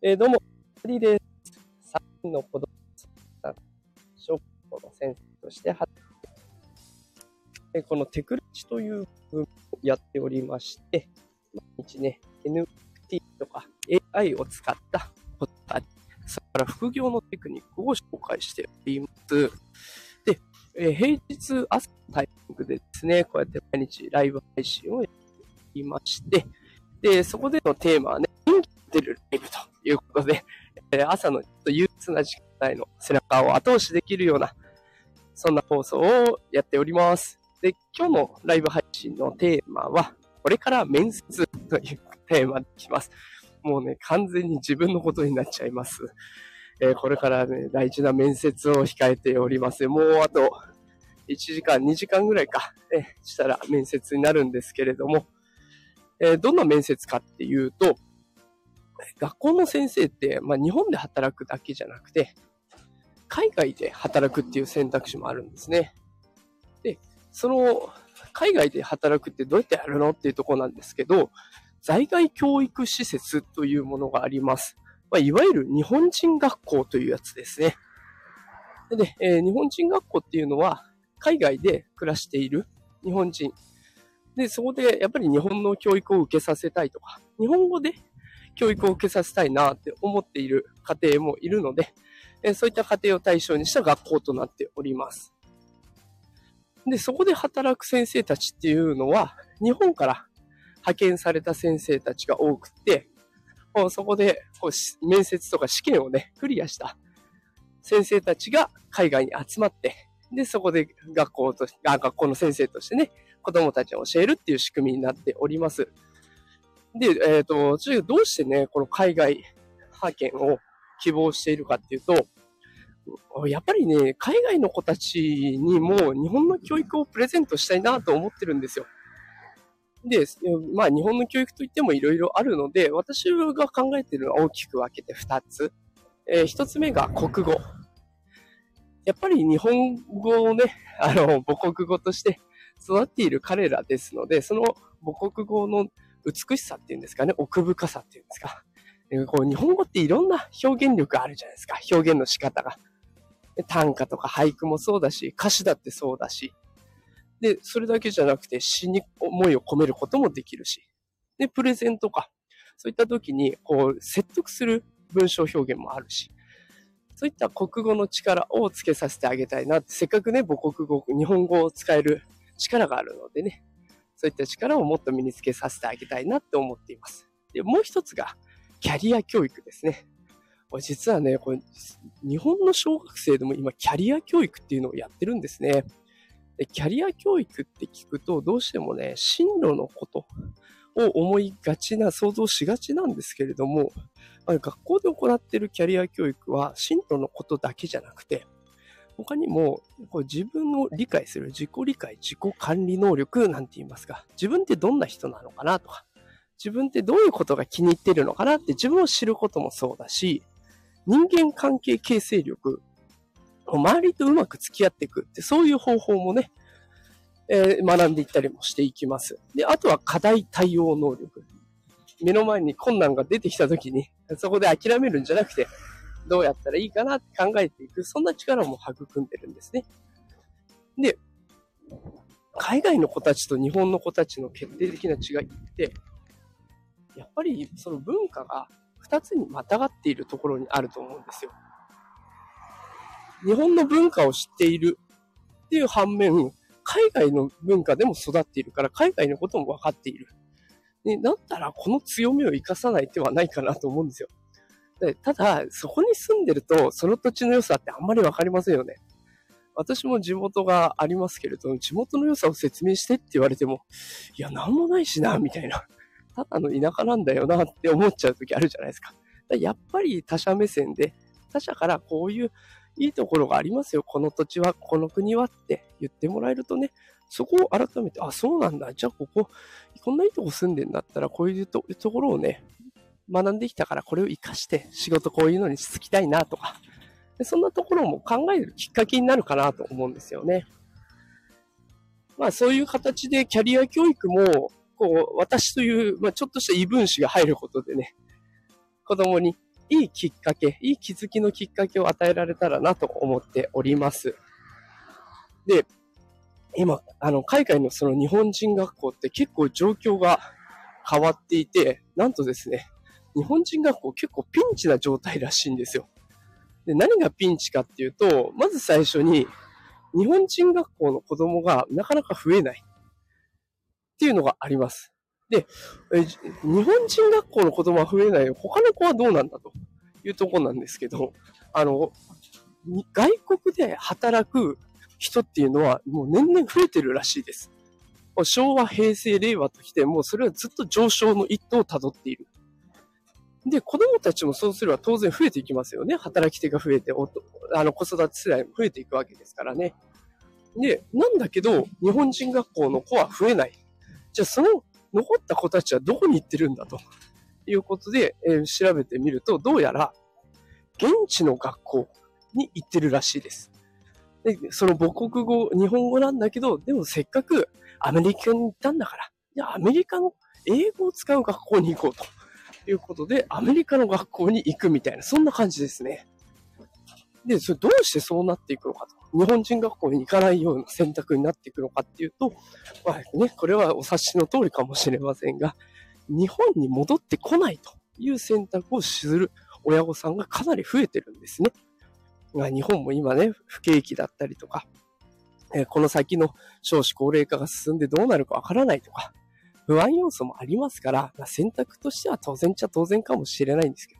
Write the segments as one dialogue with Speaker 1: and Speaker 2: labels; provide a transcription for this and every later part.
Speaker 1: えー、どうも、リです。3人の子供さん、小学校の先生として働いて、このテクラチという部分をやっておりまして、毎日ね、NFT とか AI を使ったことあり、それから副業のテクニックを紹介しております。で、えー、平日朝のタイミングでですね、こうやって毎日ライブ配信をやっていまして、で、そこでのテーマはね、出るライブということで、え、朝の憂鬱な時間帯の背中を後押しできるような、そんな放送をやっております。で、今日のライブ配信のテーマは、これから面接というテーマできます。もうね、完全に自分のことになっちゃいます。えー、これからね、大事な面接を控えております。もうあと、1時間、2時間ぐらいか、えしたら面接になるんですけれども、えー、どんな面接かっていうと、学校の先生って、まあ、日本で働くだけじゃなくて、海外で働くっていう選択肢もあるんですね。で、その、海外で働くってどうやってやるのっていうとこなんですけど、在外教育施設というものがあります。まあ、いわゆる日本人学校というやつですね。で、えー、日本人学校っていうのは、海外で暮らしている日本人で、そこでやっぱり日本の教育を受けさせたいとか、日本語で教育を受けさせたいなって思っている家庭もいるので、えそういった家庭を対象にした学校となっております。で、そこで働く先生たちっていうのは、日本から派遣された先生たちが多くて、そこでこう面接とか試験をね、クリアした先生たちが海外に集まって、で、そこで学校と、あ学校の先生としてね、子供たちに教えるっていう仕組みになっております。で、えっ、ー、と、どうしてね、この海外派遣を希望しているかっていうと、やっぱりね、海外の子たちにも日本の教育をプレゼントしたいなと思ってるんですよ。で、まあ日本の教育といっても色々あるので、私が考えているのは大きく分けて2つ。えー、1つ目が国語。やっぱり日本語をね、あの、母国語として育っている彼らですので、その母国語の美しさっていうんですかね、奥深さっていうんですか。こう日本語っていろんな表現力あるじゃないですか。表現の仕方が。短歌とか俳句もそうだし、歌詞だってそうだし。で、それだけじゃなくて詩に思いを込めることもできるし。で、プレゼンとか、そういった時に、こう、説得する文章表現もあるし。そういった国語の力をつけさせてあげたいなって、せっかくね、母国語、日本語を使える力があるのでね、そういった力をもっと身につけさせてあげたいなって思っています。で、もう一つが、キャリア教育ですね。これ実はね、これ、日本の小学生でも今、キャリア教育っていうのをやってるんですね。でキャリア教育って聞くと、どうしてもね、進路のことを思いがちな、想像しがちなんですけれども、学校で行っているキャリア教育は、進路のことだけじゃなくて、他にも、こう自分を理解する自己理解、自己管理能力なんて言いますか、自分ってどんな人なのかなとか、自分ってどういうことが気に入ってるのかなって自分を知ることもそうだし、人間関係形成力、周りとうまく付き合っていくって、そういう方法もね、えー、学んでいったりもしていきます。で、あとは課題対応能力。目の前に困難が出てきた時に、そこで諦めるんじゃなくて、どうやったらいいかなって考えていく、そんな力も育んでるんですね。で、海外の子たちと日本の子たちの決定的な違いって、やっぱりその文化が2つにまたがっているところにあると思うんですよ。日本の文化を知っているっていう反面、海外の文化でも育っているから、海外のことも分かっている。ね、だったらこの強みを活かさない手はないかなと思うんですよ。でただ、そこに住んでると、その土地の良さってあんまりわかりませんよね。私も地元がありますけれど、地元の良さを説明してって言われても、いや、なんもないしな、みたいな。ただの田舎なんだよなって思っちゃう時あるじゃないですか。かやっぱり他者目線で、他者からこういういいところがありますよ。この土地は、この国はって言ってもらえるとね、そこを改めて、あ、そうなんだ。じゃあここ、こんないいとこ住んでんだったら、こういうところをね、学んできたからこれを活かして仕事こういうのにしつきたいなとか、そんなところも考えるきっかけになるかなと思うんですよね。まあそういう形でキャリア教育も、こう、私という、まあちょっとした異分子が入ることでね、子供にいいきっかけ、いい気づきのきっかけを与えられたらなと思っております。で、今、あの、海外のその日本人学校って結構状況が変わっていて、なんとですね、日本人学校結構ピンチな状態らしいんですよ。で、何がピンチかっていうと、まず最初に、日本人学校の子供がなかなか増えないっていうのがあります。で、え日本人学校の子供は増えない他の子はどうなんだと？いうとこなんですけど、あの、外国で働く人っていうのはもう年々増えてるらしいです。昭和、平成、令和ときて、もうそれはずっと上昇の一途を辿っている。で、子供たちもそうすれば当然増えていきますよね。働き手が増えて、あの子育て世代も増えていくわけですからね。で、なんだけど、日本人学校の子は増えない。じゃあその残った子たちはどこに行ってるんだということで、えー、調べてみると、どうやら現地の学校に行ってるらしいです。で、その母国語、日本語なんだけど、でもせっかくアメリカに行ったんだから、じゃあアメリカの英語を使う学校に行こうということで、アメリカの学校に行くみたいな、そんな感じですね。で、それどうしてそうなっていくのかと。日本人学校に行かないような選択になっていくのかっていうと、まあね、これはお察しの通りかもしれませんが、日本に戻ってこないという選択をする親御さんがかなり増えてるんですね。まあ、日本も今ね、不景気だったりとか、えこの先の少子高齢化が進んでどうなるかわからないとか、不安要素もありますから、まあ、選択としては当然っちゃ当然かもしれないんですけ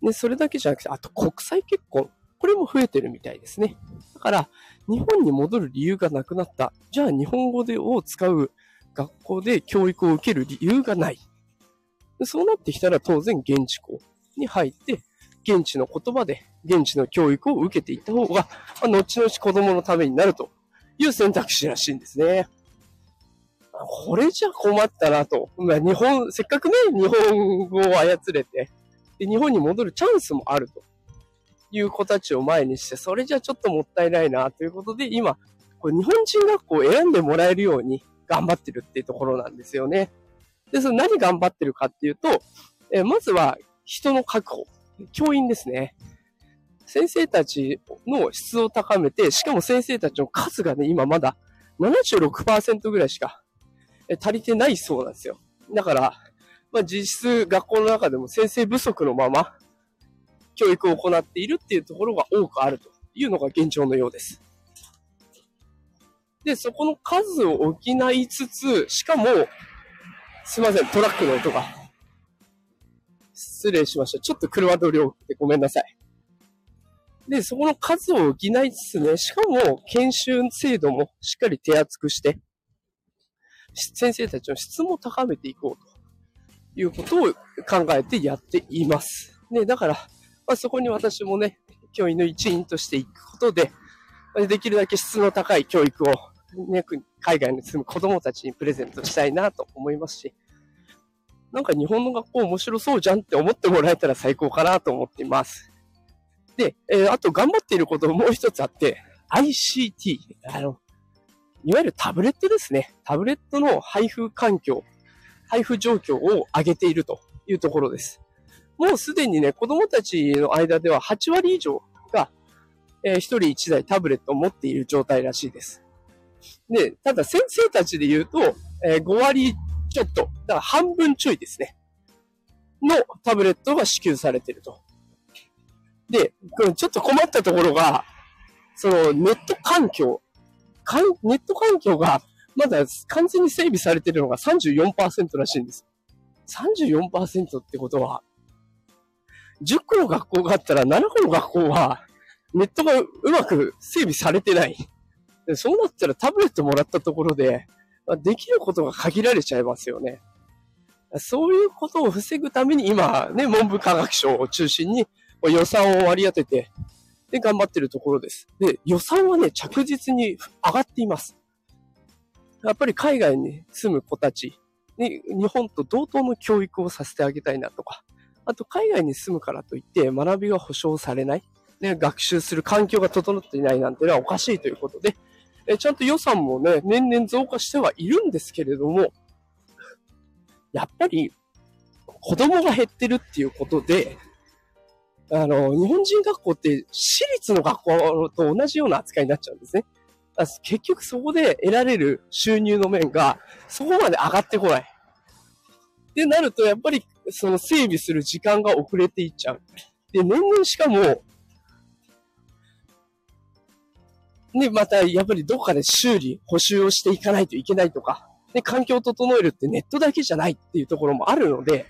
Speaker 1: ど。で、それだけじゃなくて、あと国際結婚。これも増えてるみたいですね。だから、日本に戻る理由がなくなった。じゃあ、日本語でを使う学校で教育を受ける理由がない。そうなってきたら当然現地校に入って、現地の言葉で現地の教育を受けていった方が、まあ、後々子供のためになるという選択肢らしいんですね。これじゃ困ったなと。まあ、日本、せっかくね、日本語を操れて、で日本に戻るチャンスもあるという子たちを前にして、それじゃちょっともったいないなということで、今、これ日本人学校を選んでもらえるように頑張ってるっていうところなんですよね。で、その何頑張ってるかっていうと、えまずは人の確保。教員ですね。先生たちの質を高めて、しかも先生たちの数がね、今まだ76%ぐらいしか足りてないそうなんですよ。だから、まあ、実質学校の中でも先生不足のまま教育を行っているっていうところが多くあるというのが現状のようです。で、そこの数を補いつつ、しかも、すいません、トラックの音が。失礼しました。ちょっと車通り多くてごめんなさい。で、そこの数を補いつつね、しかも研修制度もしっかり手厚くして、先生たちの質も高めていこうということを考えてやっています。ね、だから、まあ、そこに私もね、教員の一員としていくことで、できるだけ質の高い教育を、ね、海外に住む子供たちにプレゼントしたいなと思いますし、なんか日本の学校面白そうじゃんって思ってもらえたら最高かなと思っています。で、えー、あと頑張っていることもう一つあって、ICT、あの、いわゆるタブレットですね。タブレットの配布環境、配布状況を上げているというところです。もうすでにね、子供たちの間では8割以上が、えー、1人1台タブレットを持っている状態らしいです。で、ただ先生たちで言うと、えー、5割ちょっと、だから半分ちょいですね。のタブレットが支給されていると。で、ちょっと困ったところが、そのネット環境、かんネット環境がまだ完全に整備されてるのが34%らしいんです。34%ってことは、10個の学校があったら7個の学校はネットがうまく整備されてない。そうなったらタブレットもらったところで、できることが限られちゃいますよね。そういうことを防ぐために今ね、文部科学省を中心に予算を割り当てて、で、頑張ってるところです。で、予算はね、着実に上がっています。やっぱり海外に住む子たちに日本と同等の教育をさせてあげたいなとか、あと海外に住むからといって学びが保障されない、ね、学習する環境が整っていないなんてのはおかしいということで、えちゃんと予算もね、年々増加してはいるんですけれども、やっぱり子供が減ってるっていうことで、あの、日本人学校って私立の学校と同じような扱いになっちゃうんですね。結局そこで得られる収入の面がそこまで上がってこない。ってなると、やっぱりその整備する時間が遅れていっちゃう。で、年々しかも、ね、またやっぱりどこかで修理、補修をしていかないといけないとか、で、環境を整えるってネットだけじゃないっていうところもあるので、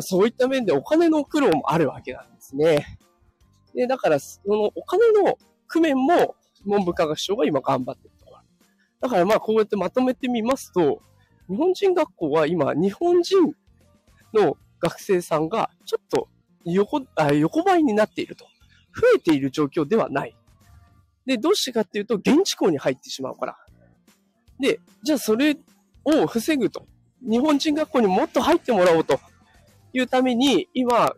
Speaker 1: そういった面でお金の苦労もあるわけなんですね。で、だから、そのお金の工面も文部科学省が今頑張ってるところ。だからまあこうやってまとめてみますと、日本人学校は今、日本人の学生さんがちょっと横あ横ばいになっていると。増えている状況ではない。で、どうしてかっていうと、現地校に入ってしまうから。で、じゃあそれを防ぐと。日本人学校にもっと入ってもらおうというために、今、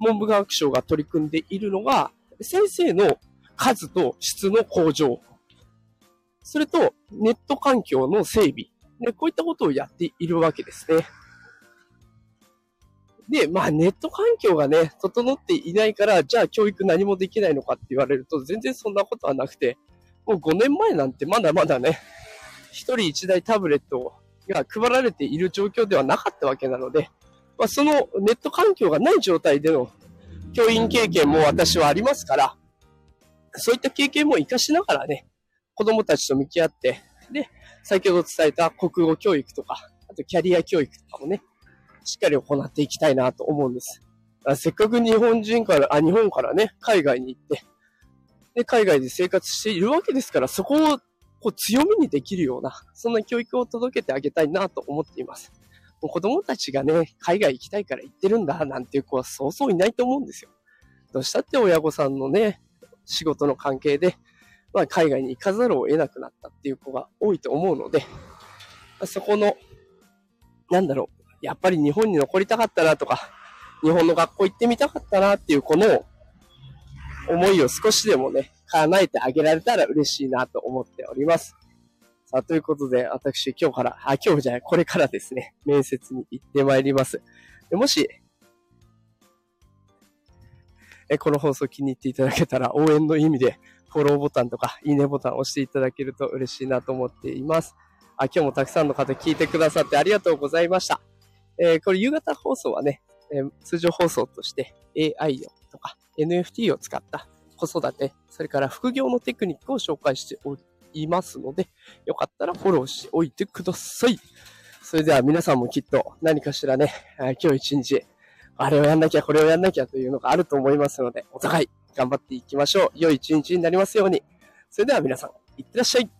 Speaker 1: 文部科学省が取り組んでいるのが、先生の数と質の向上。それと、ネット環境の整備。で、こういったことをやっているわけですね。で、まあネット環境がね、整っていないから、じゃあ教育何もできないのかって言われると、全然そんなことはなくて、もう5年前なんてまだまだね、一人一台タブレットが配られている状況ではなかったわけなので、まあ、そのネット環境がない状態での教員経験も私はありますから、そういった経験も活かしながらね、子供たちと向き合って、で、先ほど伝えた国語教育とか、あとキャリア教育とかもね、しっかり行っていきたいなと思うんです。せっかく日本人から、あ、日本からね、海外に行って、で、海外で生活しているわけですから、そこをこう強みにできるような、そんな教育を届けてあげたいなと思っています。もう子供たちがね、海外行きたいから行ってるんだなんていう子はそうそういないと思うんですよ。どうしたって親御さんのね、仕事の関係で、まあ、海外に行かざるを得なくなったっていう子が多いと思うので、そこの、なんだろう、やっぱり日本に残りたかったなとか、日本の学校行ってみたかったなっていう子の思いを少しでもね、叶えてあげられたら嬉しいなと思っております。さあ、ということで、私今日から、あ、今日じゃない、これからですね、面接に行ってまいります。でもし、えこの放送気に入っていただけたら応援の意味でフォローボタンとかいいねボタンを押していただけると嬉しいなと思っています。あ今日もたくさんの方聞いてくださってありがとうございました。えー、これ夕方放送はね、えー、通常放送として AI とか NFT を使った子育て、それから副業のテクニックを紹介しておりいますので、よかったらフォローしておいてください。それでは皆さんもきっと何かしらね、今日一日あれをやんなきゃ、これをやんなきゃというのがあると思いますので、お互い頑張っていきましょう。良い一日になりますように。それでは皆さん、いってらっしゃい。